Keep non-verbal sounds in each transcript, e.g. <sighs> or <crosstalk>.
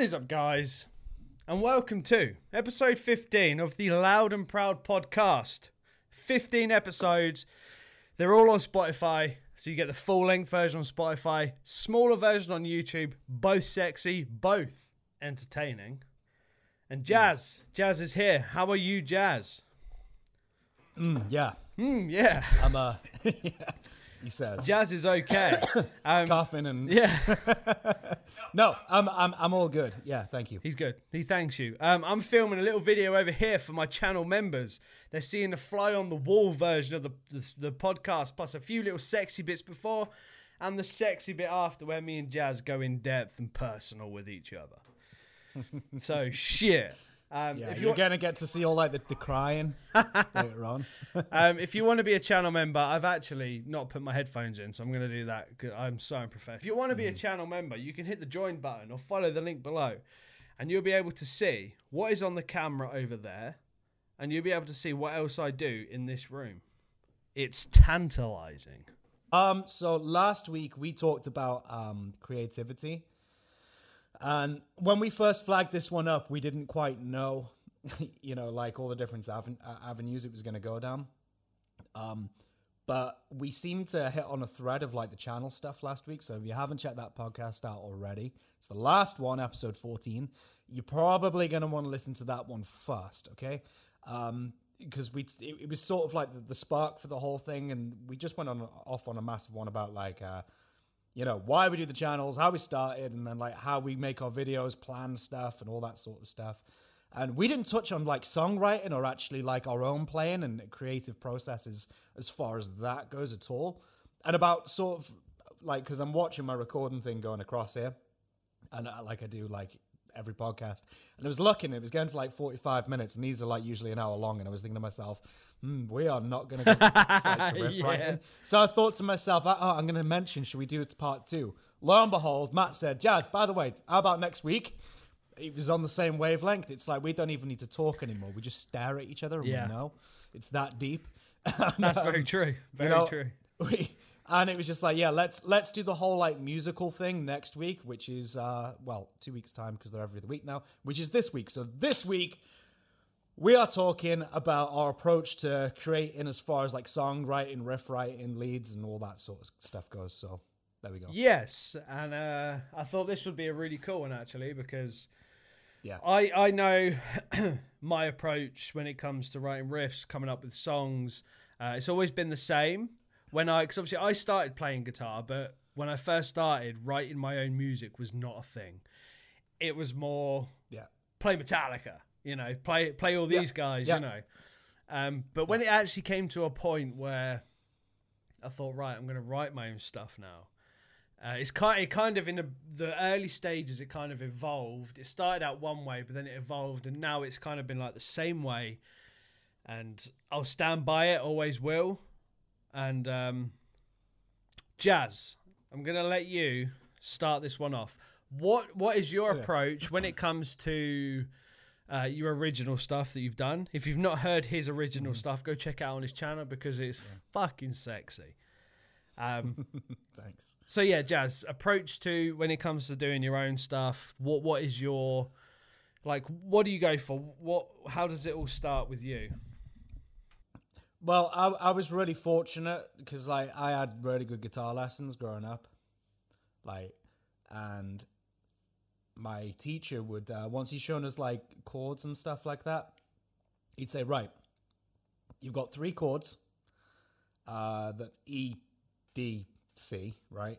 What is up, guys? And welcome to episode 15 of the Loud and Proud podcast. 15 episodes. They're all on Spotify, so you get the full length version on Spotify, smaller version on YouTube, both sexy, both entertaining. And Jazz, Jazz is here. How are you, Jazz? Yeah, Hmm, yeah. I'm uh, <laughs> he says Jazz is okay. <coughs> Um, coughing and yeah. <laughs> no, I'm I'm I'm all good. Yeah, thank you. He's good. He thanks you. Um, I'm filming a little video over here for my channel members. They're seeing the fly on the wall version of the, the the podcast, plus a few little sexy bits before, and the sexy bit after, where me and Jazz go in depth and personal with each other. <laughs> so shit. Um, Yeah, if you're you gonna get to see all like the, the crying <laughs> later on. <laughs> um, if you want to be a channel member, I've actually not put my headphones in, so I'm going to do that. 'cause I'm so unprofessional. If you want to be a channel member, you can hit the join button or follow the link below, and you'll be able to see what is on the camera over there, and you'll be able to see what else I do in this room. It's tantalizing. Um, so last week we talked about um creativity, and when we first flagged this one up, we didn't quite know, <laughs> you know, like all the different aven- avenues it was gonna go down. Um, but we seemed to hit on a thread of like the channel stuff last week. So if you haven't checked that podcast out already, it's the last one, episode 14. You're probably going to want to listen to that one first, okay? Um, because we it, it was sort of like the, the spark for the whole thing, and we just went on off on a massive one about like uh, you know why we do the channels, how we started, and then like how we make our videos, plan stuff, and all that sort of stuff. And we didn't touch on like songwriting or actually like our own playing and creative processes as far as that goes at all. And about sort of like because I'm watching my recording thing going across here, and I, like I do like every podcast. And I was looking, it was going to like 45 minutes, and these are like usually an hour long. And I was thinking to myself, hmm, we are not going to go <laughs> to riff Yeah. writing. So I thought to myself, oh, I'm going to mention, should we do it to part two? Lo and behold, Matt said, Jazz, by the way, how about next week? It was on the same wavelength. It's like we don't even need to talk anymore. We just stare at each other and Yeah. we know it's that deep. <laughs> That's very true. Very you know, true. We, and it was just like, yeah, let's let's do the whole like musical thing next week, which is uh well, two weeks time because they're every other week now, which is this week. So this week we are talking about our approach to creating as far as like songwriting, riff writing, leads, and all that sort of stuff goes. So there we go. Yes, and uh, I thought this would be a really cool one actually because Yeah. I I know <clears throat> my approach when it comes to writing riffs, coming up with songs. Uh, it's always been the same. When I, because obviously I started playing guitar, but when I first started writing my own music was not a thing. It was more Yeah. play Metallica, you know, play play all these guys, yeah. you know. Um, but when it actually came to a point where I thought, right, I'm going to write my own stuff now. Uh, it's kind, it kind of in the, the early stages, it kind of evolved. It started out one way, but then it evolved, and now it's kind of been like the same way. And I'll stand by it, always will. And um, Jazz, I'm gonna let you start this one off. What What is your Okay. approach when it comes to uh, your original stuff that you've done? If you've not heard his original stuff, go check it out on his channel because it's fucking sexy. Um, <laughs> Thanks. so yeah, Jazz, approach to when it comes to doing your own stuff. What What is your like? What do you go for? What? How does it all start with you? Well, I, I was really fortunate because like I had really good guitar lessons growing up, like, and my teacher would uh, once he's shown us like chords and stuff like that, he'd say, "Right, you've got three chords, uh, that E, D, C, right?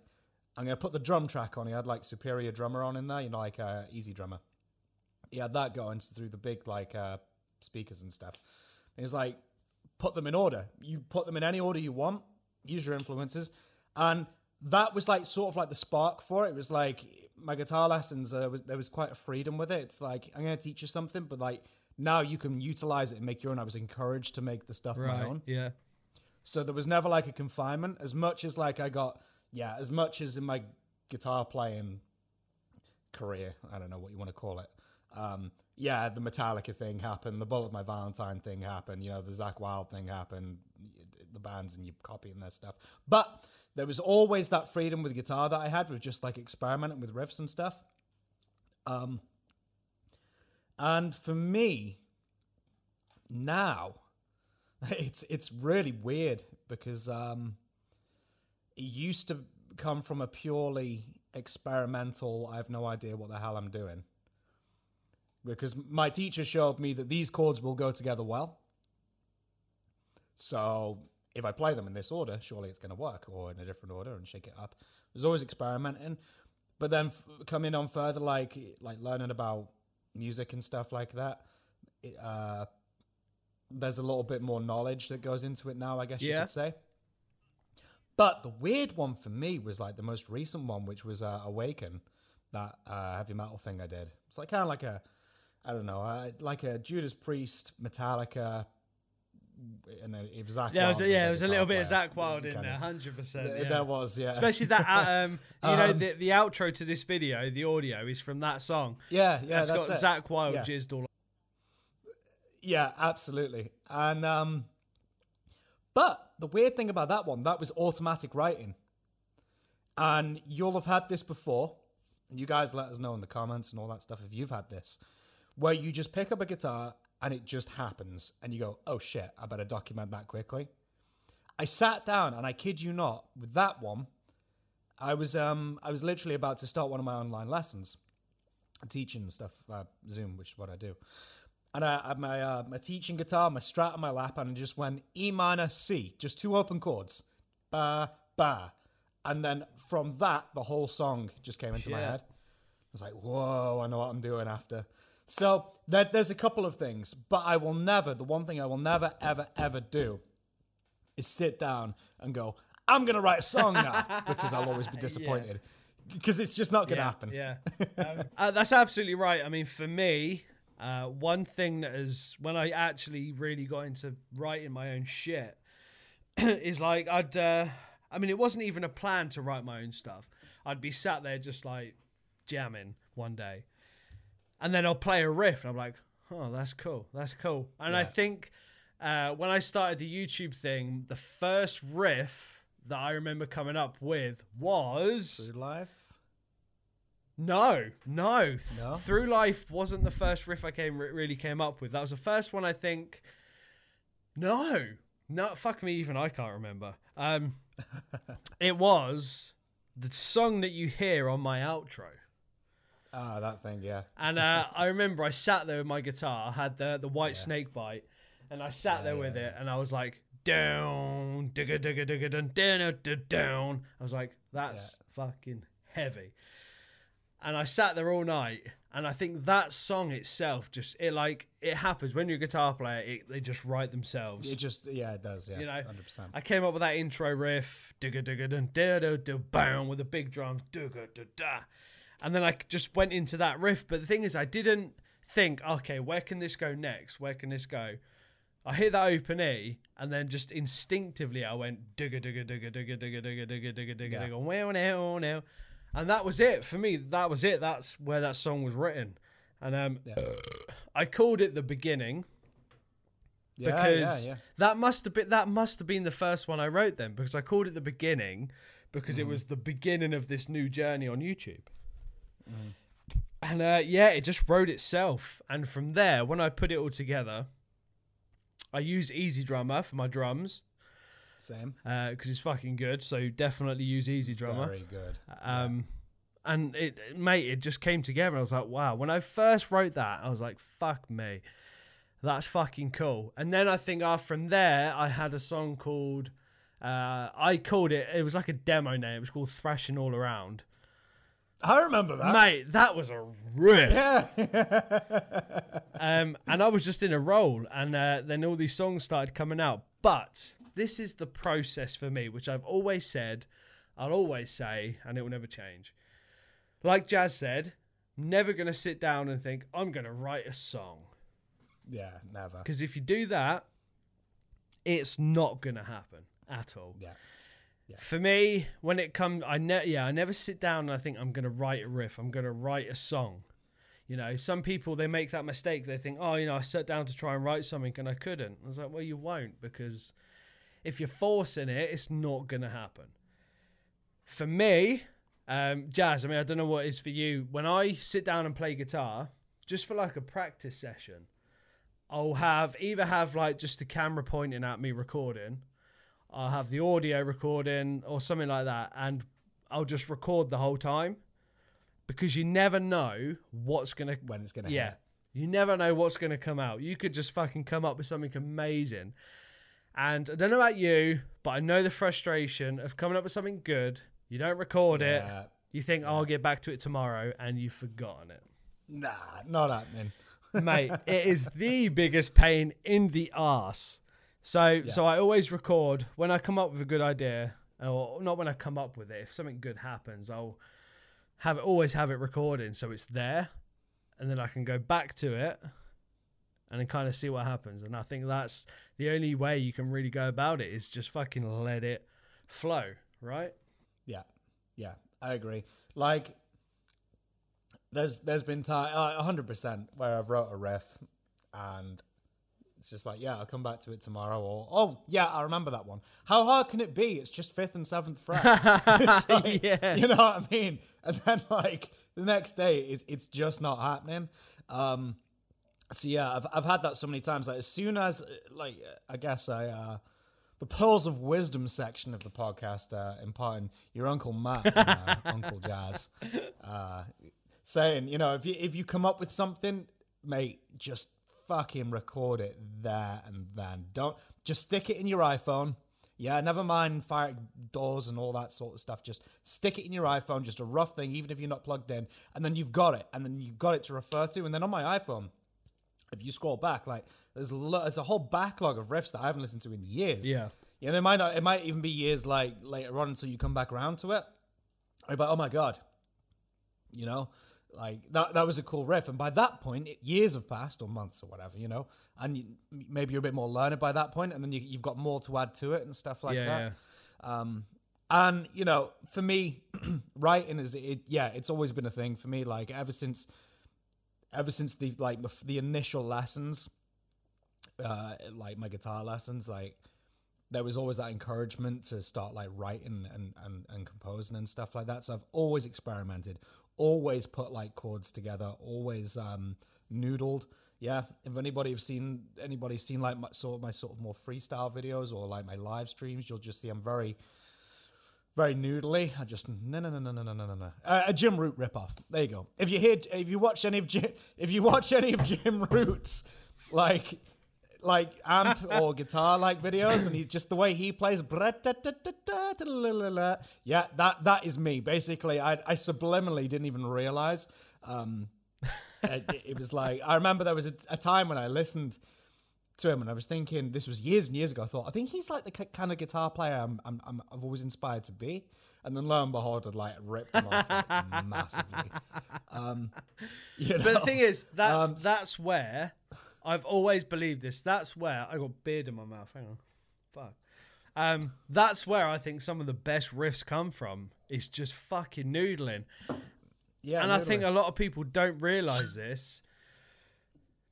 I'm gonna put the drum track on. He had like Superior Drummer on in there, you know, like uh, EZdrummer. He had that going through the big like uh, speakers and stuff. And he's like, put them in order. You put them in any order you want. Use your influences, and that was like sort of like the spark for it. It was like my guitar lessons. Uh, was, there was quite a freedom with it. It's like I'm gonna teach you something, but like now you can utilize it and make your own. I was encouraged to make the stuff my own. Yeah. So there was never like a confinement as much as like I got yeah, as much as in my guitar playing career, I don't know what you want to call it. Um, yeah, the Metallica thing happened, the Bullet My Valentine thing happened, you know, the Zakk Wylde thing happened, the bands and you copying their stuff. But there was always that freedom with guitar that I had with just like experimenting with riffs and stuff. Um, And for me, now, <laughs> it's it's really weird because um, it used to come from a purely experimental. I have no idea what the hell I'm doing. Because my teacher showed me that these chords will go together well. So if I play them in this order, surely it's going to work, or in a different order and shake it up. There's always experimenting, but then f- coming on further, like like learning about music and stuff like that. it, Uh, there's a little bit more knowledge that goes into it now, I guess you could say. But the weird one for me was like the most recent one, which was uh, Awaken, that uh, heavy metal thing I did. It's like kind of like a, I don't know, uh, like a Judas Priest, Metallica, and it was Zach. Yeah, it was, Wild yeah, it was a little bit of. Zakk Wylde in there, hundred percent. Yeah. There was, yeah. Especially that, <laughs> um, you know, Um, the the outro to this video, the audio is from that song. yeah, yeah, That's that's got it. Zakk Wylde Yeah. jizzed all. Yeah, absolutely. And um but the weird thing about that one, that was automatic writing. And you'll have had this before. And you guys let us know in the comments and all that stuff if you've had this. Where you just pick up a guitar and it just happens and you go, "Oh shit, I better document that quickly." I sat down and I kid you not, with that one, I was um I was literally about to start one of my online lessons, teaching stuff, uh, Zoom, which is what I do. And I had my uh, my teaching guitar, my Strat on my lap, and I just went E minor C, just two open chords, ba ba, and then from that the whole song just came into my head. I was like, whoa, I know what I'm doing after. So there, there's a couple of things, but I will never. The one thing I will never, ever, ever do is sit down and go, I'm gonna write a song now <laughs> because I'll always be disappointed because it's just not gonna yeah, happen. Yeah, <laughs> um, uh, that's absolutely right. I mean, for me, uh, one thing that is when I actually really got into writing my own shit <clears throat> is like I'd. Uh, I mean, it wasn't even a plan to write my own stuff. I'd be sat there just like jamming one day, and then I'll play a riff, and I'm like, "Oh, that's cool. That's cool." And I think uh, when I started the YouTube thing, the first riff that I remember coming up with was Through life. no, no. No? Through Life wasn't the first riff I came really came up with. That was the first one I think. No, no. Fuck me, even I can't remember. Um, <laughs> it was the song that you hear on my outro. Ah, that thing, yeah. And uh, <laughs> I remember I sat there with my guitar, I had the the white snake bite, and I sat there with it, and I was like, down, digga digga digga dun down down. I was like, that's fucking heavy. And I sat there all night, and I think that song itself just it like it happens when you're a guitar player, it, they just write themselves. It just, yeah, it does, yeah. You know, 100%. I came up with that intro riff, digga digga dun da da da bam, with the big drums, digga da da, and then I just went into that riff. But the thing is, I didn't think, okay, where can this go next? Where can this go? I hit that open E, and then just instinctively I went digga digga digga digga digga digga digga digga digga digga wow now now, and that was it for me. That was it. That's where that song was written, and um, <clears throat> I called it the beginning yeah, because yeah, yeah. that must have been that must have been the first one I wrote then because I called it the beginning because Mm. it was the beginning of this new journey on YouTube. Mm. And uh, yeah, it just wrote itself. And from there, when I put it all together, I use EZdrummer for my drums Same. because it's fucking good. So definitely use EZdrummer. Very good. Um, and it, mate, it just came together. I was like, wow. When I first wrote that, I was like, fuck me, that's fucking cool. And then I think uh, from there, I had a song called, uh, I called it. It was like a demo name. It was called Thrashing All Around. I remember that. Mate, that was a riff. Yeah. <laughs> um, and I was just in a roll, and uh, then all these songs started coming out. But this is the process for me, which I've always said, I'll always say, and it will never change. Like Jazz said, never going to sit down and think, I'm going to write a song. yeah, never. Because if you do that, it's not going to happen at all. Yeah. For me, when it comes, I ne- yeah, I never sit down and I think I'm going to write a riff. I'm going to write a song. You know, some people they make that mistake. They think, oh, you know, I sat down to try and write something and I couldn't. I was like, well, you won't because if you're forcing it, it's not going to happen. For me, um, Jazz, I mean, I don't know what it is for you. When I sit down and play guitar, just for like a practice session, I'll have either have like just a camera pointing at me recording, I'll have the audio recording or something like that, and I'll just record the whole time because you never know what's gonna when it's gonna yeah. hit. You never know what's going to come out. You could just fucking come up with something amazing. And I don't know about you, but I know the frustration of coming up with something good. You don't record it. You think, oh, I'll get back to it tomorrow, and you've forgotten it. Nah, not happening. <laughs> Mate, it is the biggest pain in the ass. So, so I always record when I come up with a good idea, or not when I come up with it. If something good happens, I'll have it always have it recording so it's there, and then I can go back to it and then kind of see what happens. And I think that's the only way you can really go about it is just fucking let it flow, right? Yeah, yeah, I agree. Like, there's there's been time, hundred percent, where I've wrote a riff, and it's just like, yeah, I'll come back to it tomorrow. Or, oh, yeah, I remember that one. How hard can it be? It's just fifth and seventh fret. <laughs> Like, <laughs> Yeah. you know what I mean. And then like the next day, it's it's just not happening. Um, so yeah, I've I've had that so many times. Like as soon as uh, like I guess I. Uh, the pearls of wisdom section of the podcast, uh, imparting your uncle Matt, and, uh, <laughs> Uncle Jazz, uh, saying, you know, if you if you come up with something, mate, just fucking record it there and then. Don't just stick it in your iPhone. Yeah, never mind fire doors and all that sort of stuff. Just stick it in your iPhone, just a rough thing, even if you're not plugged in, and then you've got it, and then you've got it to refer to. And then on my iPhone, if you scroll back, like there's a there's a whole backlog of riffs that I haven't listened to in years. Yeah. You know, it might not. It might even be years like later on until you come back around to it. But oh my god, you know, like that that was a cool riff. And by that point, it, years have passed or months or whatever, you know, and you, maybe you're a bit more learned by that point, and then you, you've got more to add to it and stuff like yeah, that. yeah. Um, and you know, for me, <clears throat> writing is it. Yeah, it's always been a thing for me. Like ever since, ever since the like the, the initial lessons, uh, like my guitar lessons, like there was always that encouragement to start like writing and, and, and composing and stuff like that. So I've always experimented, always put like chords together, always um, noodled. Yeah, if anybody have seen anybody seen like my sort of my sort of more freestyle videos or like my live streams, you'll just see I'm very very noodly. I just no no no no no no no no. Uh, a Jim Root ripoff. There you go. If you hear, if you watch any of Jim, if you watch any of Jim Root's like like amp or guitar like videos, and he just the way he plays. <laughs> Yeah, that that is me. Basically, I I subliminally didn't even realize. Um, <laughs> it, it was like I remember there was a, a time when I listened to him and I was thinking this was years and years ago. I thought I think he's like the kind of guitar player I'm, I'm, I'm I've always inspired to be. And then lo and behold, I'd like ripped him off like, massively. Um, you know? But the thing is, that's Um, that's where I've always believed this. That's where I got beard in my mouth. Hang on, fuck. Um, that's where I think some of the best riffs come from. Is just fucking noodling, yeah, and I think a lot of people don't realize this.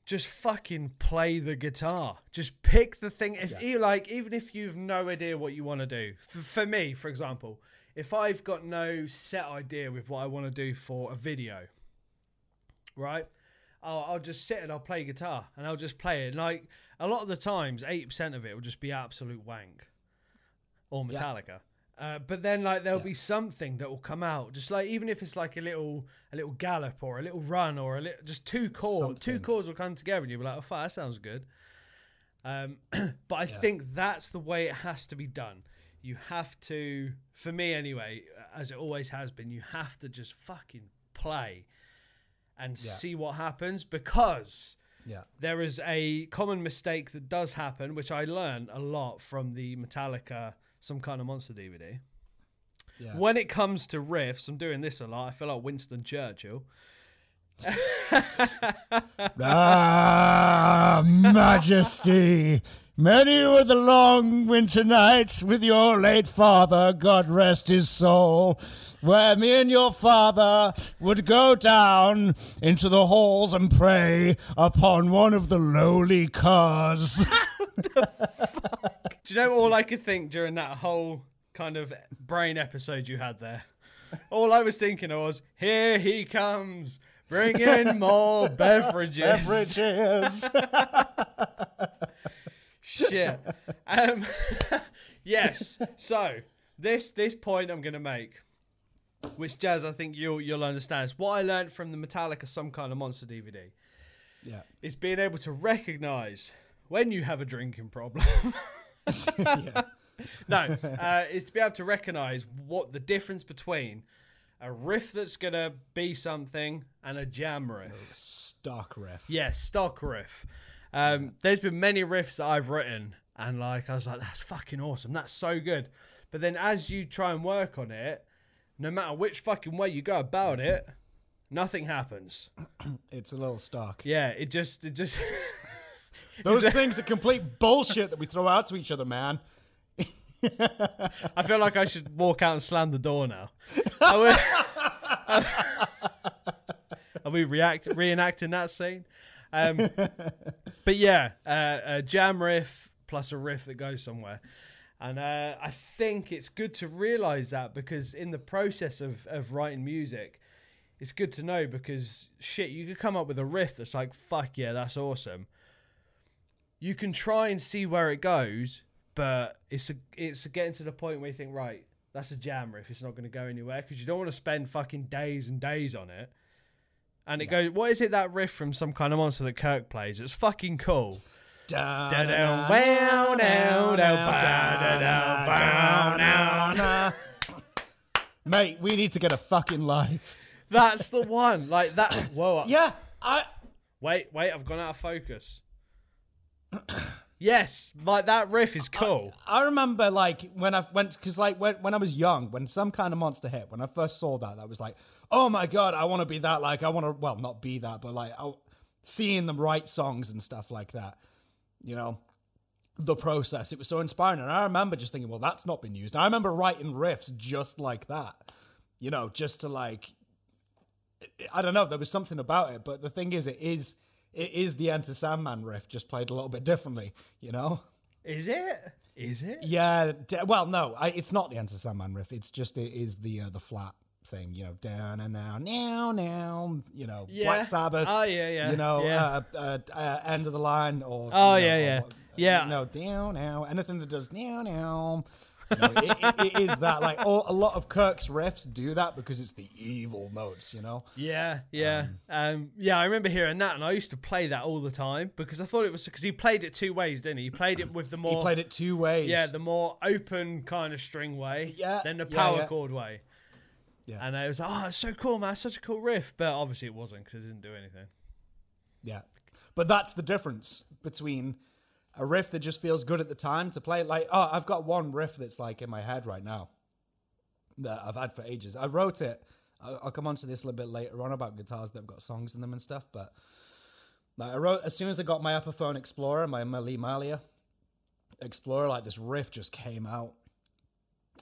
Just fucking play the guitar. Just pick the thing. If you like, even if you've no idea what you want to do. For, for me, for example, if I've got no set idea with what I want to do for a video, right? I'll, I'll just sit and I'll play guitar and I'll just play it. Like a lot of the times, eighty percent of it will just be absolute wank or Yeah. Metallica. Uh, but then like there'll Yeah. be something that will come out, just like even if it's like a little a little gallop or a little run or a little just two chords, something. two chords will come together and you'll be like, oh, fuck, that sounds good. Um, <clears throat> but I think that's the way it has to be done. You have to, for me anyway, as it always has been, you have to just fucking play and Yeah. see what happens because yeah, there is a common mistake that does happen, which I learned a lot from the Metallica Some Kind of Monster DVD. yeah. When it comes to riffs, I'm doing this a lot. I feel like Winston Churchill. <laughs> Ah, Majesty, many were the long winter nights with your late father, God rest his soul, where me and your father would go down into the halls and pray upon one of the lowly cars. <laughs> Do you know all I could think during that whole kind of brain episode you had there? All I was thinking was, here he comes, Bring in <laughs> more beverages. Beverages. <laughs> Shit. Um, <laughs> yes. So this this point I'm gonna make, which Jazz I think you'll you'll understand, is what I learned from the Metallica Some Kind of Monster DVD. yeah. Is being able to recognize when you have a drinking problem. yeah. <laughs> no, uh, is to be able to recognize what the difference between a riff that's gonna be something and a jam riff. Stock riff. Yeah, stock riff. Um, There's been many riffs that I've written, and like I was like, that's fucking awesome. That's so good. But then as you try and work on it, no matter which fucking way you go about it, nothing happens. <clears throat> It's a little stock. Yeah, it just, it just. <laughs> Those things are complete bullshit that we throw out to each other, man. I feel like I should walk out and slam the door now. <laughs> Are we, <laughs> are we react reenacting that scene? Um, <laughs> but yeah, uh, a jam riff plus a riff that goes somewhere. And uh, I think it's good to realize that because in the process of, of writing music, it's good to know because shit, you could come up with a riff that's like, fuck yeah, that's awesome. You can try and see where it goes, but it's a, it's getting to the point where you think, right, that's a jam riff. It's not going to go anywhere because you don't want to spend fucking days and days on it. And it goes, what is it that riff from some kind of monster that Kirk plays? It's fucking cool. Mate, we need to get a fucking life. That's the <laughs> one. Like that. Whoa. Yeah, I Wait, wait. I've gone out of focus. <clears throat> yes, like that riff is cool. I remember like when I went because like when when I was young, when some kind of monster hit, when I first saw that, that was like, oh my god, I want to be that. Like I want to, well, not be that, but like I, seeing them write songs and stuff like that. You know, the process. It was so inspiring, and I remember just thinking, well, that's not been used. I remember writing riffs just like that. You know, just to like, I don't know, there was something about it. But the thing is, it is. It is the Enter Sandman riff, just played a little bit differently, you know. Is it? Is it? Yeah. D- well, no, I, it's not the Enter Sandman riff. It's just it is the uh, the flat thing. You know, down and now, now, now. You know, Yeah. Black Sabbath. Oh, yeah, yeah, You know, yeah. uh, uh, uh, end of the line or. Oh, you know, yeah, or yeah. what- Yeah. No, down now. Anything that does now now. You know, it, it, it is that like all, a lot of Kirk's riffs do that because it's the evil notes. You know. Yeah, yeah, um, yeah. I remember hearing that, and I used to play that all the time because I thought it was because he played it two ways, didn't he? He played it with the more He played it two ways. yeah, the more open kind of string way, Yeah, then the yeah, power yeah. chord way. Yeah. And I was like, oh, it's so cool, man, such a cool riff. But obviously, it wasn't because it didn't do anything. Yeah. But that's the difference between a riff that just feels good at the time to play. Like, oh, I've got one riff that's like in my head right now that I've had for ages. I wrote it. I'll come on to this a little bit later on about guitars that have got songs in them and stuff. But like, I wrote as soon as I got my Epiphone Explorer, my Lee Malia Explorer, like this riff just came out.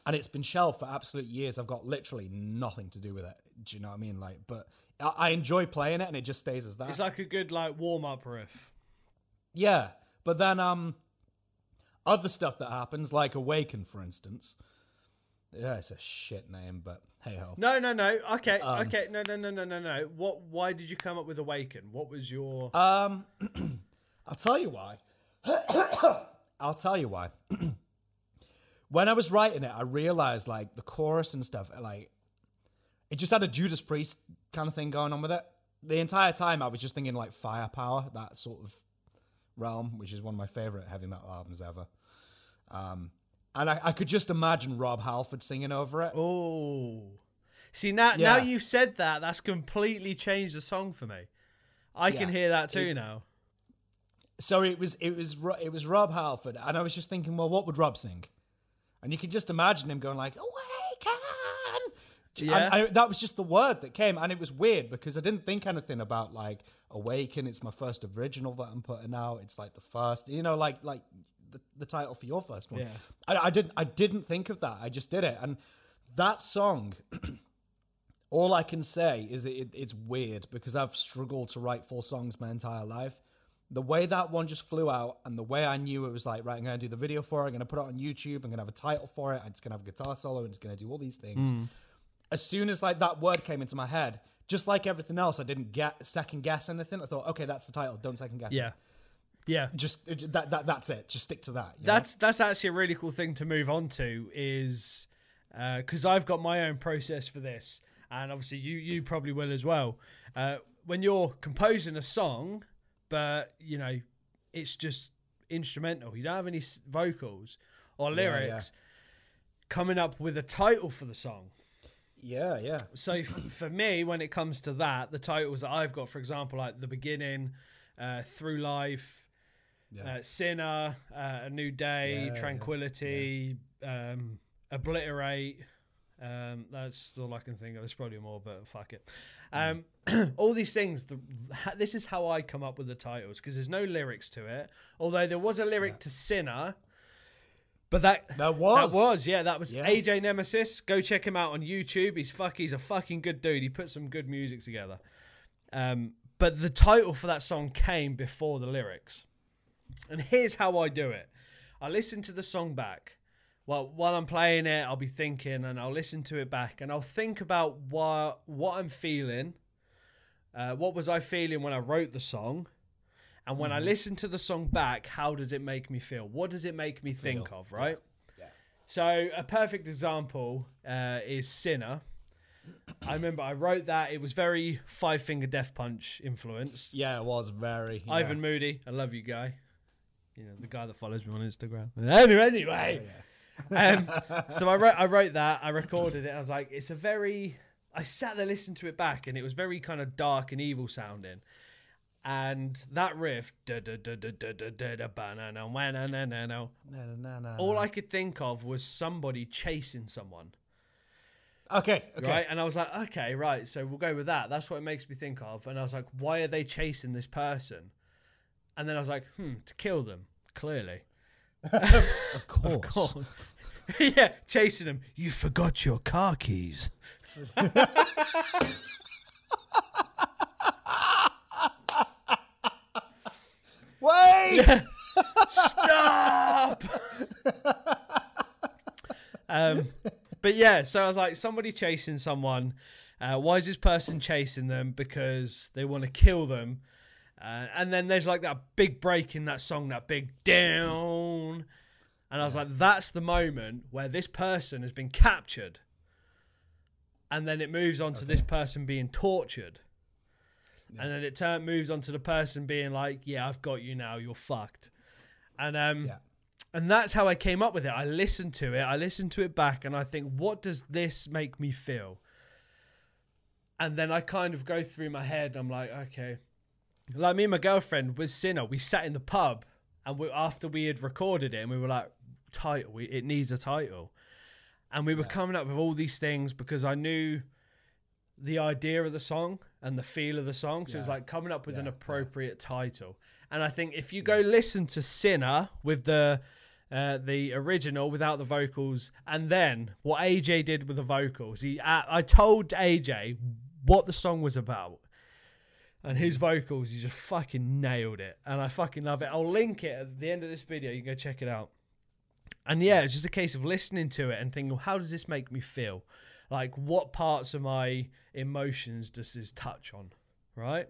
And it's been shelved for absolute years. I've got literally nothing to do with it. Do you know what I mean? Like, but I, I enjoy playing it, and it just stays as that. It's like a good like warm up riff. Yeah, but then um, other stuff that happens, like Awaken, for instance. Yeah, it's a shit name, but hey ho. No, no, no. Okay, Um, okay. No, no, no, no, no, no. What? Why did you come up with Awaken? What was your? Um, <clears throat> I'll tell you why. <coughs> I'll tell you why. <clears throat> when I was writing it, I realized like the chorus and stuff, like it just had a Judas Priest kind of thing going on with it. The entire time, I was just thinking like Firepower, that sort of realm, which is one of my favorite heavy metal albums ever. Um, and I, I could just imagine Rob Halford singing over it. Oh, see now, now you've said that. That's completely changed the song for me. I can Yeah. hear that too It- now. So it was it was it was Rob Halford, and I was just thinking, well, what would Rob sing? And you could just imagine him going like, "Awaken." Yeah. And I, that was just the word that came, and it was weird because I didn't think anything about like "Awaken." It's my first original that I'm putting out. It's like the first, you know, like like the, the title for your first one. Yeah. I, I didn't I didn't think of that. I just did it, and that song. <clears throat> all I can say is that it, it's weird because I've struggled to write four songs my entire life. The way that one just flew out, and the way I knew it was like, right, I'm going to do the video for it. I'm going to put it on YouTube. I'm going to have a title for it. and It's going to have a guitar solo, and it's going to do all these things. Mm. As soon as like that word came into my head, just like everything else, I didn't get second guess anything. I thought, okay, that's the title. Don't second guess. Yeah. it. Yeah. just uh, that, that that's it. Just stick to that. you know? That's that's actually a really cool thing to move on to is because I've got my own process for this, and obviously you you probably will as well. Uh, when you're composing a song, but you know it's just instrumental, you don't have any s- vocals or Yeah, lyrics. Coming up with a title for the song. Yeah, yeah, So f- for me, when it comes to that, the titles that I've got, for example, like the beginning, uh, through life, yeah. uh, Sinner, uh, A New Day, Yeah, yeah, Tranquility, Um, Obliterate. Um, that's all I can think of. There's probably more, but fuck it. Um, <clears throat> all these things. The, this is how I come up with the titles because there's no lyrics to it. Although there was a lyric to Sinner, but that That was. that was yeah that was Yeah. AJ Nemesis. Go check him out on YouTube. He's fuck. He's a fucking good dude. He put some good music together. Um, but the title for that song came before the lyrics. And here's how I do it. I listen to the song back. Well, while I'm playing it, I'll be thinking, and I'll listen to it back, and I'll think about what what I'm feeling. Uh, what was I feeling when I wrote the song? And when I listen to the song back, how does it make me feel? What does it make me think Feel, of? Right. yeah. So a perfect example uh, is Sinner. I remember I wrote that. It was very Five Finger Death Punch influenced. Yeah, it was very. Yeah. Ivan Moody, I love you, guy. You know the guy that follows me on Instagram. Anyway, anyway. <laughs> um, so I wrote, I wrote that. I recorded it. I was like, it's a very. I sat there, listened to it back, and it was very kind of dark and evil sounding and that riff all i could think of was somebody chasing someone. Okay, okay. Right? And i was like okay right so we'll go with that. That's what it makes me think of. And i was like why are they chasing this person? And then i was like hmm to kill them clearly. <laughs> Of course, of course. <laughs> yeah chasing them. You forgot your car keys. <laughs> Wait. Stop! um, but yeah, so I was like, somebody chasing someone. Uh, why is this person chasing them? Because they want to kill them. Uh, and then there's like that big break in that song, that big down. And I was like, that's the moment where this person has been captured. And then it moves on to this person being tortured. And then it turn, moves on to the person being like, yeah, I've got you now. You're fucked. And um, Yeah. and that's how I came up with it. I listened to it, I listened to it back, and I think, what does this make me feel? And then I kind of go through my head. I'm like, okay, like me and my girlfriend with Sinner, we sat in the pub, and we, after we had recorded it, and we were like, title, we, it needs a title, and we were coming up with all these things because I knew the idea of the song and the feel of the song. So Yeah. like coming up with an Yeah, yeah. appropriate title. And I think if you go listen to Sinner with the uh, the original without the vocals, and then what AJ did with the vocals, he uh, I told AJ what the song was about. And his vocals, he just fucking nailed it. And I fucking love it. I'll link it at the end of this video. You can go check it out. And yeah, it's just a case of listening to it and thinking, well, how does this make me feel? Like, what parts of my emotions does this touch on? Right?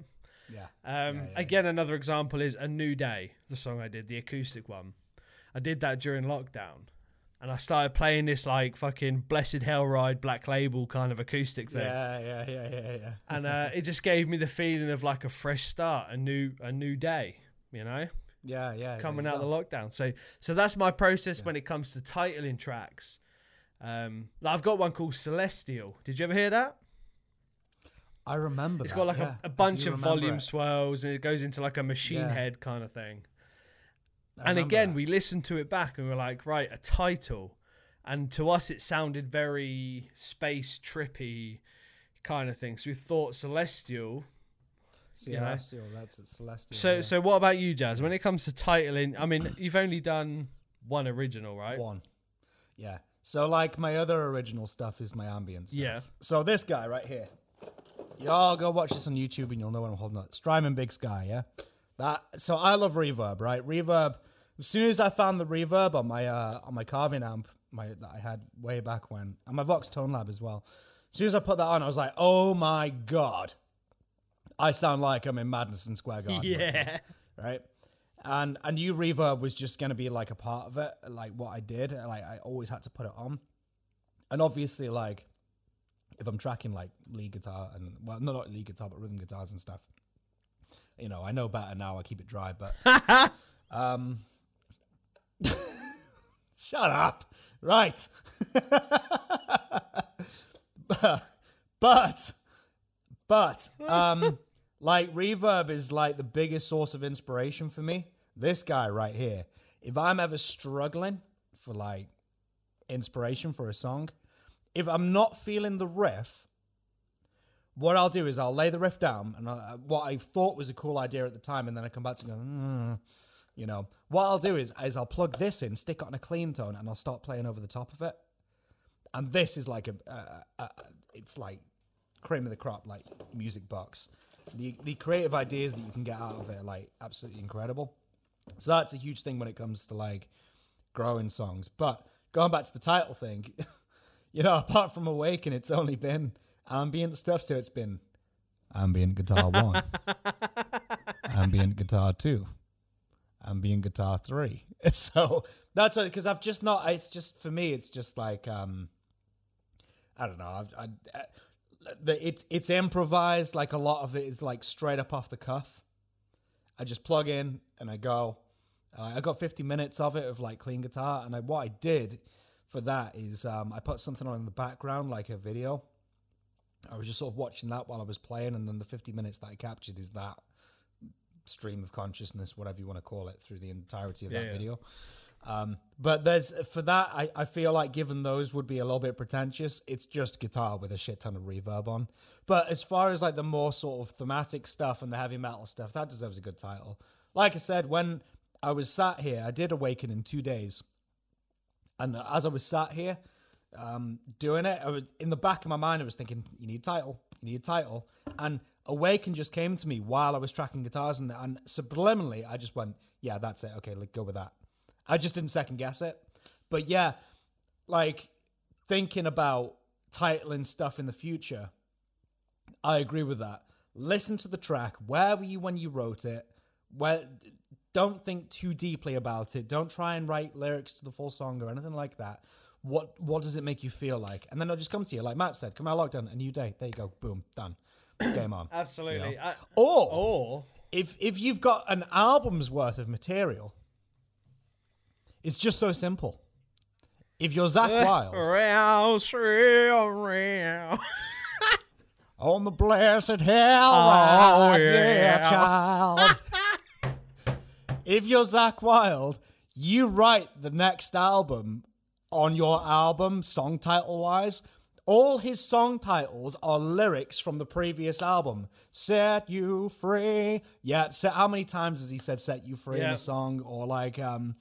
Yeah. Um, Yeah, yeah, again, another example is A New Day, the song I did, the acoustic one. I did that during lockdown. And I started playing this like fucking Blessed Hellride Black Label kind of acoustic thing. Yeah, yeah, yeah, yeah, yeah. And uh, <laughs> it just gave me the feeling of like a fresh start, a new a new day, you know? Yeah, yeah. coming there out of the lockdown. So so that's my process when it comes to titling tracks. Um, like I've got one called Celestial. Did you ever hear that? I remember. It's that, got like yeah. a, a bunch of volume it. swells and it goes into like a machine Yeah. head kind of thing. I and again, that. we listened to it back and we are like, right, a title. And to us, it sounded very space trippy kind of thing. So we thought Celestial. Celestial. That's it. Celestial. So yeah. so what about you, Jazz? When it comes to titling, I mean, you've only done one original, right? One. Yeah. So like my other original stuff is my ambient stuff. Yeah. So this guy right here. Y'all go watch this on YouTube and you'll know what I'm holding up. Strymon Big Sky, yeah? That so I love reverb, right? Reverb. As soon as I found the reverb on my uh on my Carvin amp, my that I had way back when, and my Vox Tone Lab as well. As soon as I put that on, I was like, oh my god, I sound like I'm in Madison Square Garden. right <laughs> Yeah. right? And and new reverb was just gonna be like a part of it, like what I did. Like I always had to put it on, and obviously like if I'm tracking like lead guitar and well, no, not lead guitar, but rhythm guitars and stuff. You know, I know better now. I keep it dry, but <laughs> um, <laughs> shut up. Right, <laughs> but but um, like reverb is like the biggest source of inspiration for me. This guy right here. If I'm ever struggling for like inspiration for a song, if I'm not feeling the riff, what I'll do is I'll lay the riff down and I, what I thought was a cool idea at the time, and then I come back to go, mm, you know, what I'll do is is I'll plug this in, stick it on a clean tone, and I'll start playing over the top of it. And this is like a, a, a it's like cream of the crop, like music box. The the creative ideas that you can get out of it are like absolutely incredible. So that's a huge thing when it comes to like growing songs. But going back to the title thing, <laughs> you know, apart from Awaken, it's only been ambient stuff. So it's been ambient guitar one, <laughs> ambient guitar two, ambient guitar three. <laughs> So that's because I've just not. It's just for me. It's just like um, I don't know. I've, I, I, the, it's it's improvised. Like a lot of it is like straight up off the cuff. I just plug in and I go. Uh, I got 50 minutes of it of like clean guitar, and I, what I did for that is um, I put something on in the background, like a video. I was just sort of watching that while I was playing, and then the 50 minutes that I captured is that stream of consciousness, whatever you want to call it, through the entirety of Yeah, that yeah. video. Um, but there's for that, I, I feel like given those would be a little bit pretentious. It's just guitar with a shit ton of reverb on. But as far as like the more sort of thematic stuff and the heavy metal stuff, that deserves a good title. Like I said, when I was sat here, I did Awaken in two days, and as I was sat here um, doing it, I was in the back of my mind, I was thinking, "You need a title, you need a title," and Awaken just came to me while I was tracking guitars, and, and subliminally, I just went, "Yeah, that's it. Okay, let's go with that." I just didn't second guess it, but yeah, like thinking about titling stuff in the future, I agree with that. Listen to the track. Where were you when you wrote it? Where don't think too deeply about it. Don't try and write lyrics to the full song or anything like that. What what does it make you feel like? And then I'll just come to you, like Matt said, come out of lockdown, a new day. There you go, boom, done, <coughs> game on. Absolutely. You know? I- Or or if if you've got an album's worth of material, it's just so simple. If you're Zakk Wylde real, real. <laughs> on the blessed hell, Oh, ride, yeah. child. <laughs> if you're Zakk Wylde, you write the next album on your album, song title wise. All his song titles are lyrics from the previous album. Set you free. Yeah, set, how many times has he said set you free in a song? Or like, um,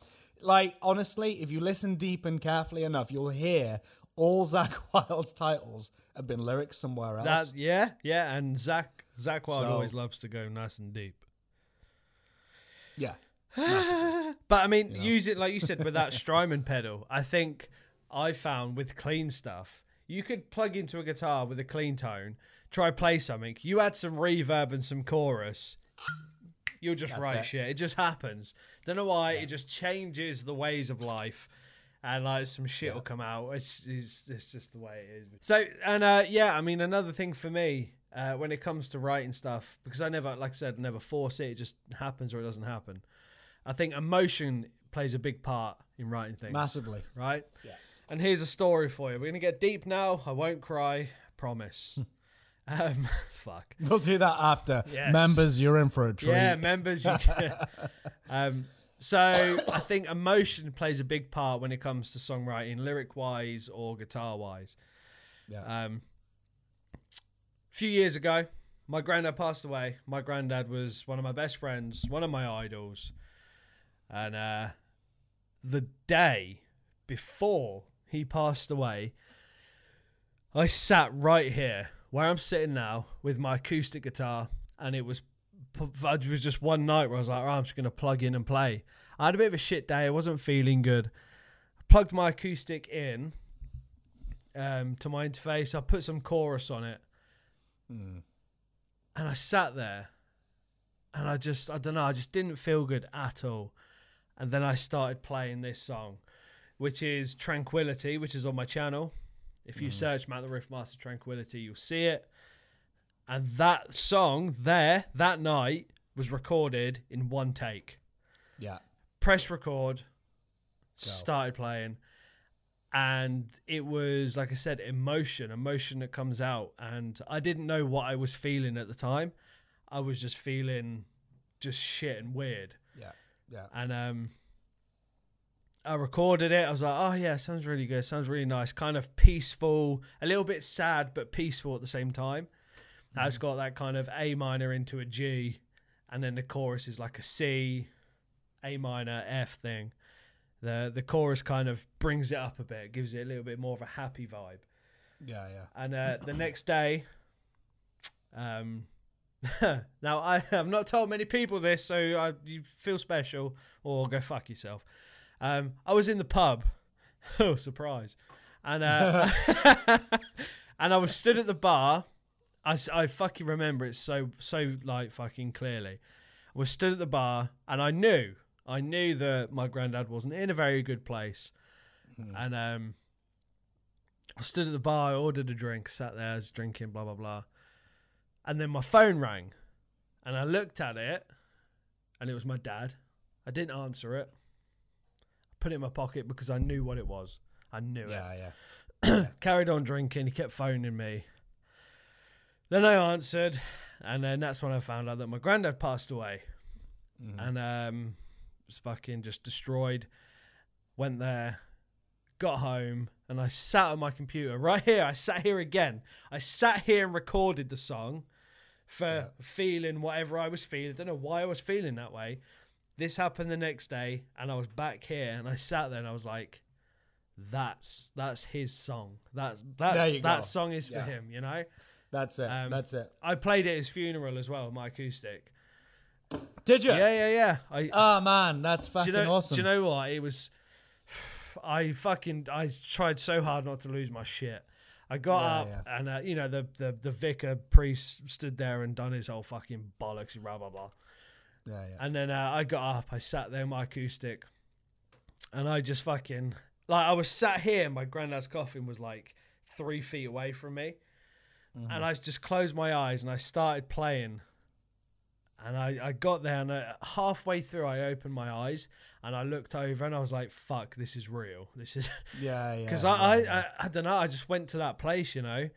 like honestly, if you listen deep and carefully enough, you'll hear all <laughs> Zakk Wylde's titles have been lyrics somewhere else. That yeah, yeah, and Zach Zakk Wylde So- always loves to go nice and deep. yeah. <sighs> But I mean, use it like you said with that <laughs> Strymon pedal. I think I found with clean stuff, you could plug into a guitar with a clean tone, try play something. You add some reverb and some chorus, you'll just That's write it. shit. It just happens. Don't know why. It just changes the ways of life. And like some shit will come out. It's, it's it's just the way it is. So and uh, yeah, I mean another thing for me uh, when it comes to writing stuff because I never, like I said, never force it. It just happens or it doesn't happen. I think emotion plays a big part in writing things, Massively. right? Yeah. And here's a story for you. We're gonna get deep now. I won't cry, promise. <laughs> um, <laughs> fuck. We'll do that after. Yes. Members, you're in for a treat. Yeah, members. You <laughs> can, um, so I think emotion plays a big part when it comes to songwriting, lyric wise or guitar wise. Yeah. Um, a few years ago, my granddad passed away. My granddad was one of my best friends, one of my idols, and uh, the day before he passed away, I sat right here where I'm sitting now with my acoustic guitar, and it was it was just one night where I was like, oh, I'm just gonna plug in and play. I had a bit of a shit day. I wasn't feeling good. Plugged my acoustic in, um, to my interface. I put some chorus on it, Hmm. and I sat there, and I just I don't know. I just didn't feel good at all. And then I started playing this song, which is Tranquility, which is on my channel. If you search Matt the Riffmaster Tranquility, you'll see it. And that song there, that night, was recorded in one take. Yeah. Press record, started playing, and it was, like I said, emotion, emotion that comes out. And I didn't know what I was feeling at the time. I was just feeling just shit and weird. Yeah. Yeah. And um, I recorded it. I was like, oh yeah, sounds really good. Sounds really nice. Kind of peaceful, a little bit sad, but peaceful at the same time. Now It's got that kind of A minor into a G, and then the chorus is like a C, A minor, F thing. The the chorus kind of brings it up a bit, gives it a little bit more of a happy vibe. Yeah. Yeah. And uh, the next day, um, <laughs> now I have not told many people this, so I, you feel special or go fuck yourself. Um, I was in the pub. <laughs> oh, surprise! And uh, <laughs> <laughs> and I was stood at the bar. I, I fucking remember it so so like fucking clearly. I was stood at the bar, and I knew I knew that my granddad wasn't in a very good place, and um. I stood at the bar, I ordered a drink, sat there, I was drinking, blah blah blah. And then my phone rang. And I looked at it and it was my dad. I didn't answer it. Put it in my pocket because I knew what it was. I knew it. Yeah. Yeah. <clears throat> Carried on drinking, he kept phoning me. Then I answered, and then that's when I found out that my granddad passed away. And um was fucking just destroyed. Went there, got home, and I sat on my computer right here. I sat here again. I sat here and recorded the song for Yeah. feeling whatever I was feeling. I don't know why I was feeling that way. This happened the next day, and I was back here, and I sat there, and I was like, "That's that's his song. That that that go. song is for Yeah. him." You know. That's it. Um, That's it. I played at his funeral as well, my acoustic. Did you? Yeah, yeah, yeah. I, Oh man, that's fucking you know, awesome. Do you know what? It was. <sighs> I fucking I tried so hard not to lose my shit. I got Yeah, up yeah. and uh, you know the, the the vicar priest stood there and done his whole fucking bollocks blah blah blah. Yeah, yeah. And then uh, I got up, I sat there, my acoustic, and I just fucking like I was sat here. My granddad's coffin was like three feet away from me, and I just closed my eyes and I started playing. And I, I got there and uh, halfway through I opened my eyes and I looked over and I was like, "Fuck, this is real. This is." <laughs> yeah, yeah. Because I, yeah. I, I, I don't know. I just went to that place, you know,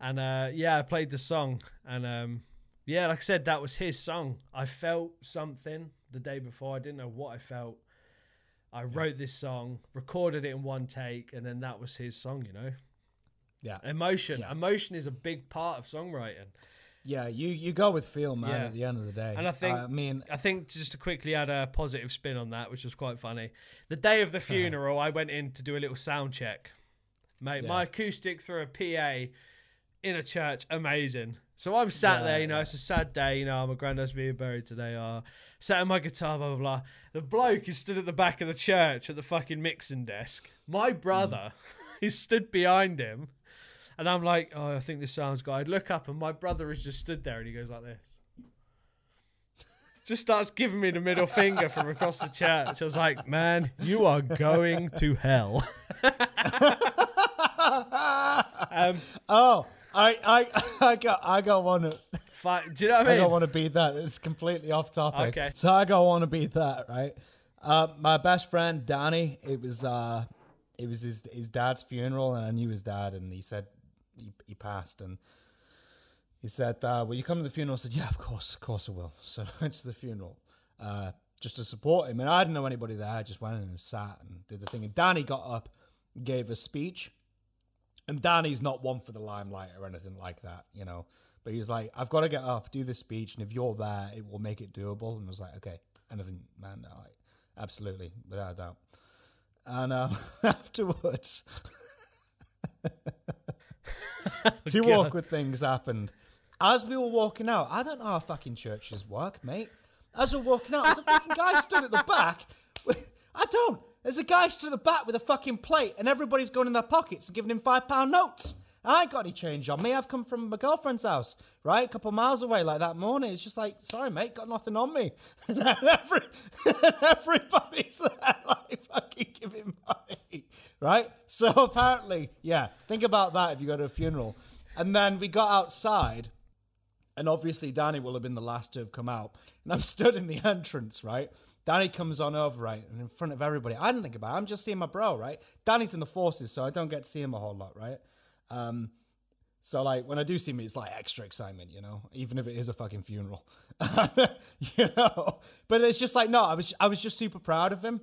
and uh, yeah, I played the song, and um, yeah, like I said, that was his song. I felt something the day before. I didn't know what I felt. I wrote this song, recorded it in one take, and then that was his song. You know, yeah, emotion. Yeah. Emotion is a big part of songwriting. yeah. You you go with feel, man. Yeah. At the end of the day, And I think- I mean, I think just to quickly add a positive spin on that, which was quite funny. The day of the funeral, I went in to do a little sound check. Mate, Yeah. my acoustic through a PA in a church, amazing. So I'm sat Yeah, there, you know, it's a sad day, you know, my granddad's being buried today. Uh, sat on my guitar, blah, blah, blah. The bloke is stood at the back of the church at the fucking mixing desk. My brother <laughs> is stood behind him. And I'm like, oh, I think this sounds good. I look up and my brother is just stood there and he goes like this just starts giving me the middle finger from across the church. I was like, man, you are going to hell. <laughs> <laughs> um, oh, I I <laughs> I got I got one. to- fi- do you know <laughs> what I I mean? don't want to beat that. It's completely off topic. Okay. So I don't want to beat that, right? Uh, my best friend Danny, it was uh, it was his his dad's funeral, and I knew his dad, and he said he, he passed, and he said, uh, "Will you come to the funeral?" I said, "Yeah, of course, of course I will." <laughs> So I went to the funeral, uh, just to support him, and I didn't know anybody there. I just went in and sat and did the thing. And Danny got up, gave a speech, and Danny's not one for the limelight or anything like that, you know. But he was like, I've got to get up, do this speech, and if you're there, it will make it doable. And I was like, okay, anything, man, like, absolutely, without a doubt. And uh, <laughs> afterwards, <laughs> two <laughs> God. awkward things happened. As we were walking out, I don't know how fucking churches work, mate. As we're walking out, there's a fucking guy stood at the back. with- I don't. There's a guy stood at the back with a fucking plate, and everybody's going in their pockets and giving him five pound notes. I ain't got any change on me. I've come from my girlfriend's house, right? A couple miles away, like that morning. It's just like, sorry, mate, got nothing on me. <laughs> And every, <laughs> everybody's there, <laughs> like, fucking giving money, right? So apparently, yeah, think about that if you go to a funeral. And then we got outside, and obviously Danny will have been the last to have come out. And I'm stood in the entrance, right? Danny comes on over, right, and in front of everybody. I didn't think about it. I'm just seeing my bro, right? Danny's in the forces, so I don't get to see him a whole lot, right? Um, so like when I do see him, it's like extra excitement, you know, even if it is a fucking funeral, <laughs> you know. But it's just like no, I was I was just super proud of him,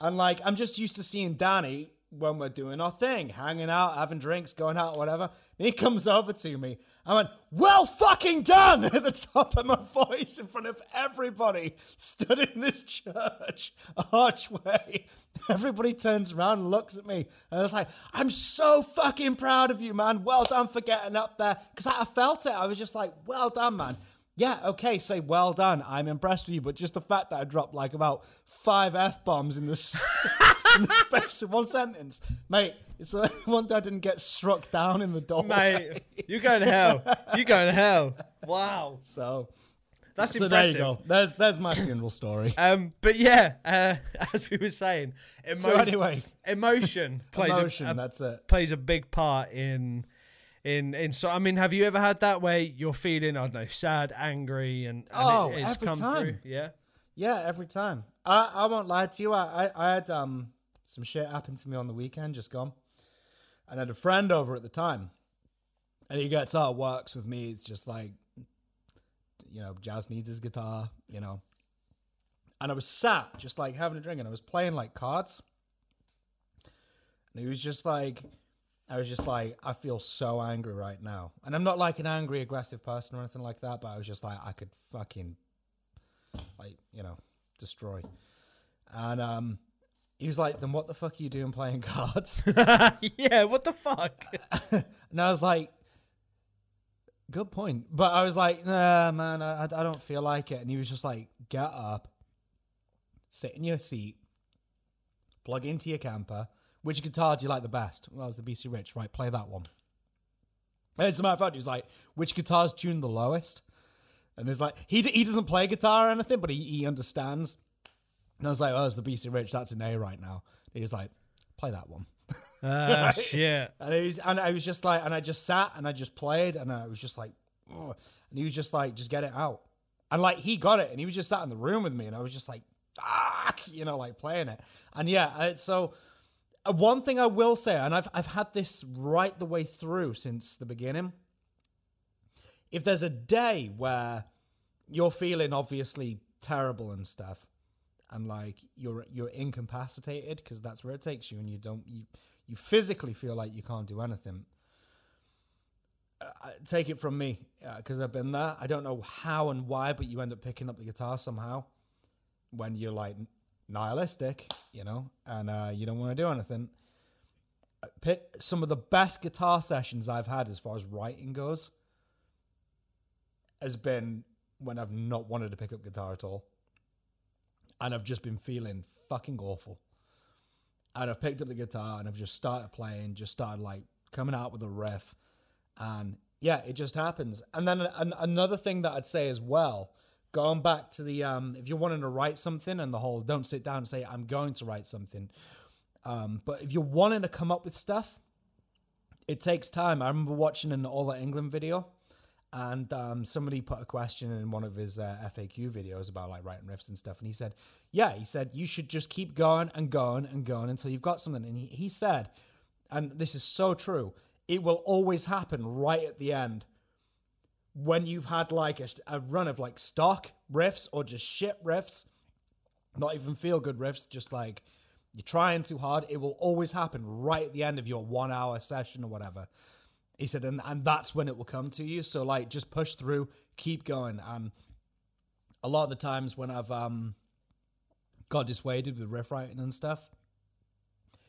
and like I'm just used to seeing Danny when we're doing our thing, hanging out, having drinks, going out, whatever. And he comes over to me. I went, well fucking done <laughs> at the top of my voice in front of everybody stood in this church archway. <laughs> Everybody turns around and looks at me. And I was like, I'm so fucking proud of you, man. Well done for getting up there. Because I felt it. I was just like, well done, man yeah, okay, say well done. I'm impressed with you, but just the fact that I dropped like about five f bombs in the <laughs> in the space of one sentence, mate. It's like <laughs> one day I didn't get struck down in the doorway. Mate, you're going to hell. You're going to hell. Wow. So That's so there you go. There's there's my funeral story. <laughs> Um, but yeah, uh, as we were saying, emo- So anyway, emotion plays emotion. a, a that's it. plays a big part in in in so I mean have you ever had that way you're feeling I don't know sad angry and, and Oh, it, it's every come time. through yeah Yeah, every time. I, I won't lie to you. I, I, I had um some shit happen to me on the weekend, just gone. And I had a friend over at the time. And he gets out, works with me. It's just like, you know, Jazz needs his guitar, you know. And I was sat, just like having a drink, and I was playing like cards. And he was just like, I was just like, I feel so angry right now. And I'm not like an angry, aggressive person or anything like that, but I was just like, I could fucking like you know destroy. And um he was like then what the fuck are you doing playing cards? <laughs> Yeah what the fuck? <laughs> And i was like good point. But i was like nah man I, I don't feel like it. And he was just like get up sit in your seat plug into your Kemper which guitar do you like the best well it's the bc rich right play that one and as a matter of fact he was like which guitar's tuned the lowest and it's like he he doesn't play guitar or anything, but he, he understands. And I was like, "Oh, it's the BC Rich. That's an A right now." He was like, "Play that one." <laughs> ah shit And he was, and I was just like, and I just sat and I just played, and I was just like, Ugh. and he was just like, "Just get it out." And like he got it, and he was just sat in the room with me, and I was just like, "Fuck," you know, like playing it. And yeah, uh, so Uh, one thing I will say, and I've I've had this right the way through since the beginning. If there's a day where you're feeling obviously terrible and stuff, and like you're you're incapacitated because that's where it takes you, and you don't you you physically feel like you can't do anything. Uh, uh take it from me uh, because I've been there. I don't know how and why, but you end up picking up the guitar somehow when you're like nihilistic, you know, and uh, you don't want to do anything. Pick some of the best guitar sessions I've had as far as writing goes has been when I've not wanted to pick up guitar at all. And I've just been feeling fucking awful. And I've picked up the guitar and I've just started playing, just started like coming out with a riff. And yeah, it just happens. And then an, another thing that I'd say as well, going back to the, um, if you're wanting to write something and the whole don't sit down and say, I'm going to write something. Um, but if you're wanting to come up with stuff, it takes time. I remember watching an Ola Englund video and um, somebody put a question in one of his uh, FAQ videos about like writing riffs and stuff, and he said, "Yeah, he said you should just keep going and going and going until you've got something." And he, he said, and this is so true, it will always happen right at the end when you've had like a, a run of like stock riffs or just shit riffs, not even feel good riffs, just like you're trying too hard. It will always happen right at the end of your one hour session or whatever. He said, and, and that's when it will come to you. So like just push through, keep going. And a lot of the times when I've um got dissuaded with riff writing and stuff,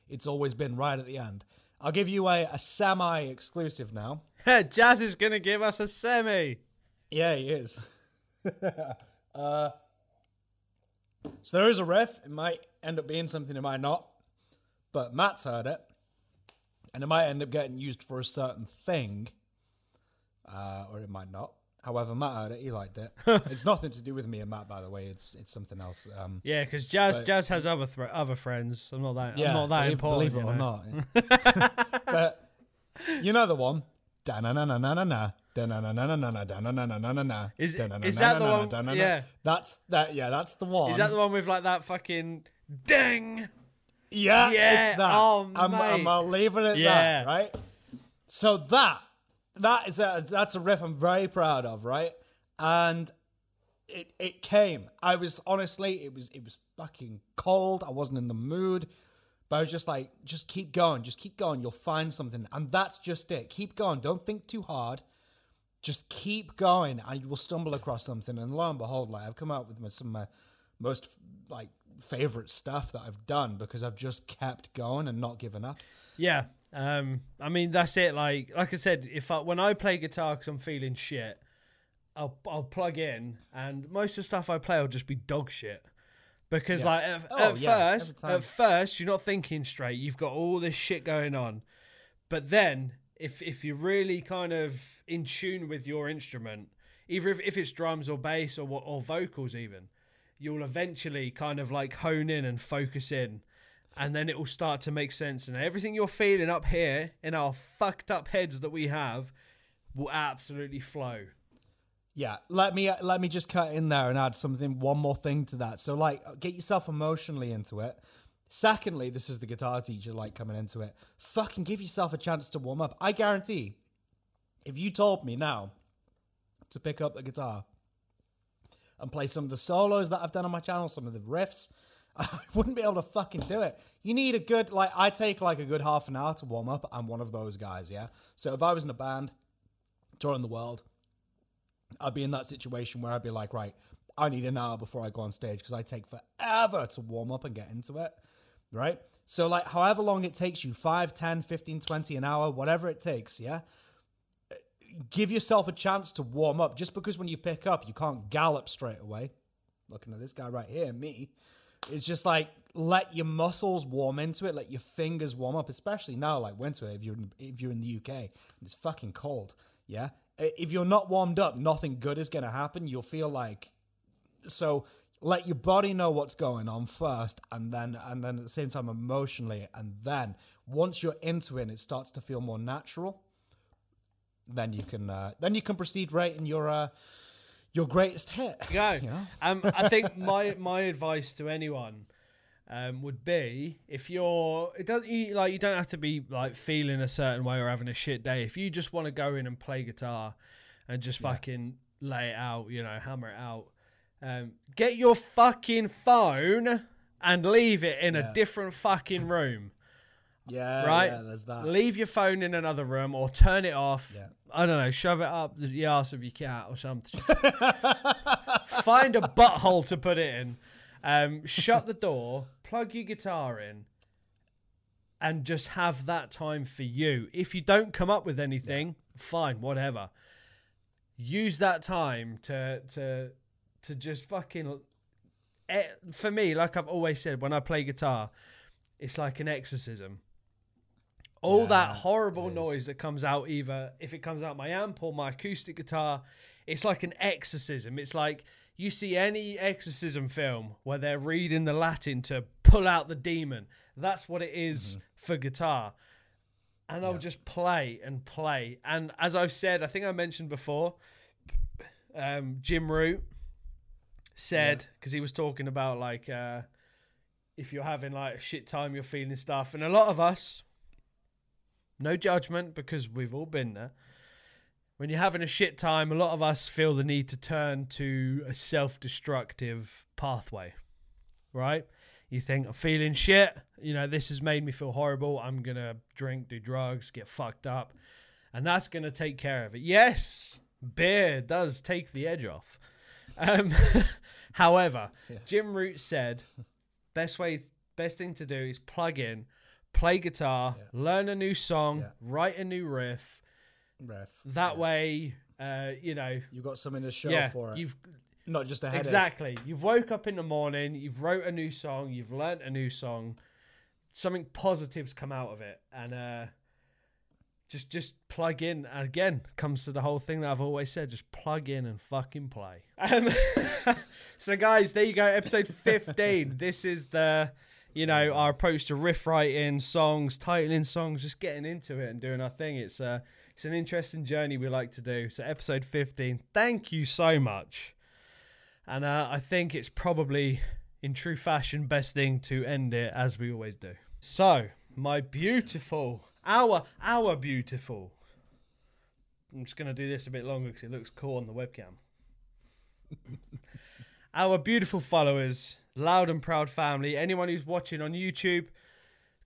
it's always been right at the end. I'll give you a, a semi exclusive now. <laughs> Jazz is gonna give us a semi Yeah, he is. <laughs> uh, So there is a riff. It might end up being something, it might not. But Matt's heard it, and it might end up getting used for a certain thing, uh, or it might not. However, Matt heard it. He liked it. <laughs> it's nothing to do with me and Matt, by the way. It's it's something else. Um, Yeah, because Jazz But- Jazz has other other friends. I'm not that. yeah, I'm not that believe, important. believe it you or not. but you know the one. Da-na-na-na-na-na-na. Da-na-na-na-na-na. Da-na-na-na-na-na. Da-na-na-na-na-na. is that the one- yeah. That's that. Yeah, that's the one. Is that the one with like that fucking ding? Yeah, Yeah, it's that. oh, I'm. I'm, I'll leave it at Yeah. that, right? So that that is a that's a riff I'm very proud of, right? And it it came. I was honestly, it was it was fucking cold. I wasn't in the mood. But I was just like, just keep going, just keep going. You'll find something. And that's just it. Keep going. Don't think too hard. Just keep going and you will stumble across something. And lo and behold, like I've come out with some of my most like favorite stuff that I've done because I've just kept going and not given up. Yeah. Um. I mean, that's it. Like, like I said, if I when I play guitar because I'm feeling shit, I'll I'll plug in, and most of the stuff I play will just be dog shit. Because Yeah. like at, Oh, at yeah, first, at first you're not thinking straight. You've got all this shit going on, but then if if you're really kind of in tune with your instrument, either if, if it's drums or bass or what- or vocals even, you'll eventually kind of like hone in and focus in. And then it will start to make sense. And everything you're feeling up here in our fucked up heads that we have will absolutely flow Yeah, let me let me just cut in there and add something one more thing to that. So like get yourself emotionally into it. Secondly, this is the guitar teacher like coming into it. Fucking give yourself a chance to warm up. I guarantee if you told me now to pick up the guitar and play some of the solos that I've done on my channel, some of the riffs, <laughs> I wouldn't be able to fucking do it. You need a good like I take like a good half an hour to warm up. I'm one of those guys, yeah. So if I was in a band touring the world, I'd be in that situation where I'd be like, right, I need an hour before I go on stage because I take forever to warm up and get into it, right? So, like, however long it takes you 5, 10, 15, 20, an hour, whatever it takes, yeah? Give yourself a chance to warm up just because when you pick up, you can't gallop straight away. Looking at this guy right here, me. It's just like let your muscles warm into it, let your fingers warm up, especially now, like winter, if you're in, if you're in the UK and it's fucking cold. Yeah, if you're not warmed up, nothing good is gonna happen. You'll feel like so. Let your body know what's going on first, and then and then at the same time emotionally, and then once you're into it, and it starts to feel more natural. Then you can uh, then you can proceed right in your uh, your greatest hit. go You know? um, i think my my advice to anyone um, would be if you're it doesn't you, like you don't have to be like feeling a certain way or having a shit day if you just want to go in and play guitar and just fucking lay it out you know hammer it out um, get your fucking phone and leave it in Yeah. a different fucking room Yeah, right? Yeah, there's that. Leave your phone in another room or turn it off. Yeah. I don't know, shove it up the ass of your cat or something. Just <laughs> find a butthole to put it in. Um, shut the door, plug your guitar in, and just have that time for you. If you don't come up with anything, fine, whatever. Use that time to to to just fucking. eh, For me, like I've always said, when I play guitar, it's like an exorcism all that horrible noise that comes out either if it comes out my amp or my acoustic guitar it's like an exorcism it's like you see any exorcism film where they're reading the latin to pull out the demon. That's what it is for guitar. And i'll just play and play. And as i've said i think i mentioned before um, jim root said because he was talking about like uh, if you're having like a shit time you're feeling stuff. And a lot of us no judgment because we've all been there. When you're having a shit time, a lot of us feel the need to turn to a self destructive pathway, right? You think, I'm feeling shit. You know, this has made me feel horrible. I'm going to drink, do drugs, get fucked up. And that's going to take care of it. Yes, beer does take the edge off. Um, <laughs> however, Jim Root said, best way, best thing to do is plug in, play guitar, learn a new song, Yeah. write a new riff. Riff. That way, uh, you know, you've got something to show yeah, for it. you've not just a headache. Exactly. You've woke up in the morning, you've wrote a new song, you've learnt a new song, something positive's come out of it, and uh, just just plug in. And again, comes to the whole thing that I've always said: just plug in and fucking play. Um, <laughs> so, guys, there you go. Episode fifteen. this is the you know our approach to riff writing, songs, titling songs, just getting into it and doing our thing. It's uh, it's an interesting journey we like to do. So, episode fifteen. Thank you so much. And uh, I think it's probably, in true fashion, best thing to end it as we always do. So, my beautiful, our, our beautiful. I'm just going to do this a bit longer because it looks cool on the webcam. <laughs> our beautiful followers, loud and proud family, anyone who's watching on YouTube,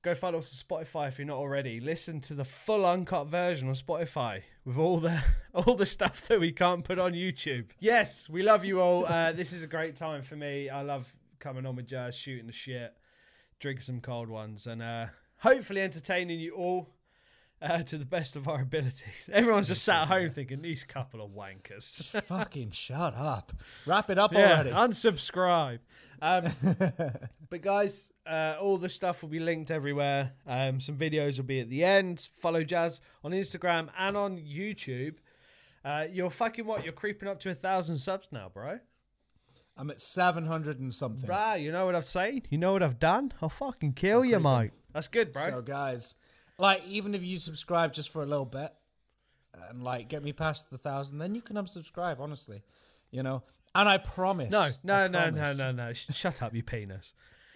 go follow us on Spotify if you're not already. Listen to the full uncut version on Spotify with all the <laughs> all the stuff that we can't put on YouTube. Yes, we love you all. Uh, this is a great time for me. I love coming on with Jazz, shooting the shit, drinking some cold ones, and uh, hopefully entertaining you all. Uh, <laughs> to the best of our abilities. Everyone's just sat at home thinking these couple of wankers. <laughs> Fucking shut up. Wrap it up Yeah, already. unsubscribe. Um, <laughs> but guys, uh, all the stuff will be linked everywhere. Um, some videos will be at the end. Follow Jazz on Instagram and on YouTube. Uh, you're fucking what? You're creeping up to a thousand subs now, bro. I'm at 700 and something. Right, you know what I've said? You know what I've done? I'll fucking kill you, mate. That's good, bro. So, guys, like, even if you subscribe just for a little bit and, like, get me past the thousand, then you can unsubscribe, honestly. You know? And I promise. no, no, no, no, promise. no, no. Sh- Shut up, you penis.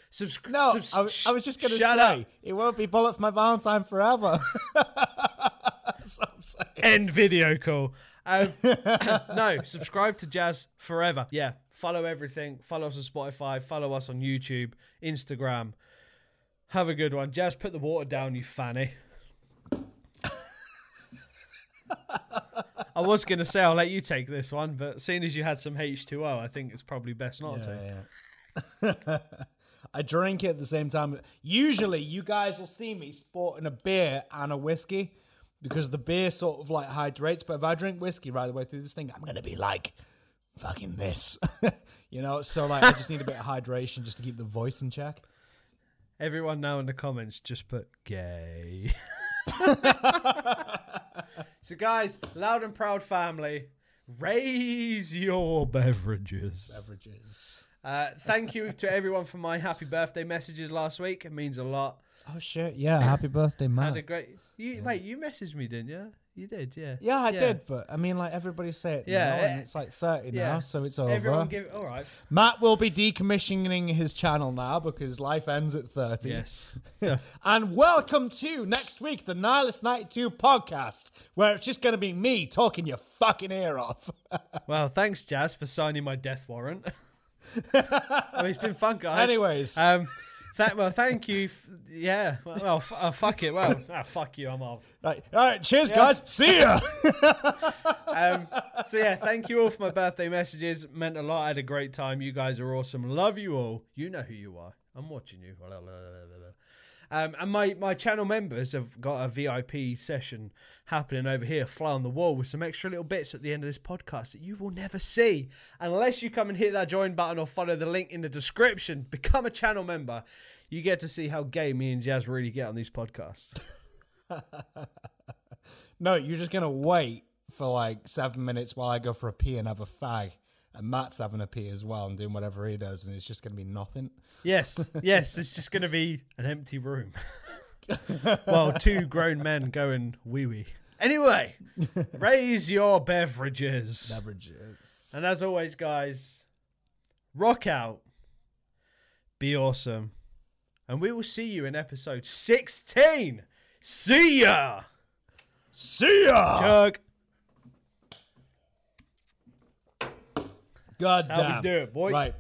Subscribe. No, subs- I, was- I was just going to say, up. it won't be Bullet for my Valentine forever. <laughs> That's what I'm saying. End video call. Um, <coughs> no, subscribe to Jazz forever. Yeah, follow everything. Follow us on Spotify. Follow us on YouTube, Instagram. Have a good one. Jazz, put the water down, you fanny. I was going to say I'll let you take this one, but seeing as you had some H2O, I think it's probably best not to. Yeah, yeah. <laughs> I drink it at the same time. Usually, you guys will see me sporting a beer and a whiskey because the beer sort of like hydrates. But if I drink whiskey right the way through this thing, I'm gonna be like fucking this, <laughs> you know. So like, I just need a bit of hydration just to keep the voice in check. Everyone now in the comments just put gay. <laughs> so, guys, loud and proud family, raise your beverages. Beverages. Uh, thank you to everyone for my happy birthday messages last week. It means a lot. Oh shit! Yeah, happy birthday, man. Had a great. You wait. You messaged me, didn't you? You did, yeah. Yeah, I did, but I mean, like everybody say it Yeah, now, and eh, it's like thirty yeah. now, so it's over. Everyone give. All right. Matt will be decommissioning his channel now because life ends at thirty. Yes. <laughs> And welcome to next week, the Nihilist 92 podcast, where it's just going to be me talking your fucking ear off. <laughs> well, thanks, Jazz, for signing my death warrant. <laughs> I mean, it's been fun, guys. Anyways, Um. Th- well, thank you. F- yeah. Well, well f- uh, fuck it. Well, <laughs> ah, fuck you. I'm off. right, all right, cheers, guys. See ya. <laughs> <laughs> Um, so yeah, thank you all for my birthday messages. Meant a lot. I had a great time. You guys are awesome. Love you all. You know who you are. I'm watching you. Um, and my, my channel members have got a VIP session happening over here, fly on the wall, with some extra little bits at the end of this podcast that you will never see unless you come and hit that join button or follow the link in the description. Become a channel member. You get to see how gay me and Jazz really get on these podcasts. <laughs> no, you're just going to wait for like seven minutes while I go for a pee and have a fag. And Matt's having a pee as well and doing whatever he does, and it's just going to be nothing. Yes, yes, it's just going to be an empty room. <laughs> well, two grown men going wee wee. Anyway, <laughs> raise your beverages. Beverages. And as always, guys, rock out, be awesome, and we will see you in episode 16. See ya! See ya. Chug. God That's how we damn. do it, boy. Right.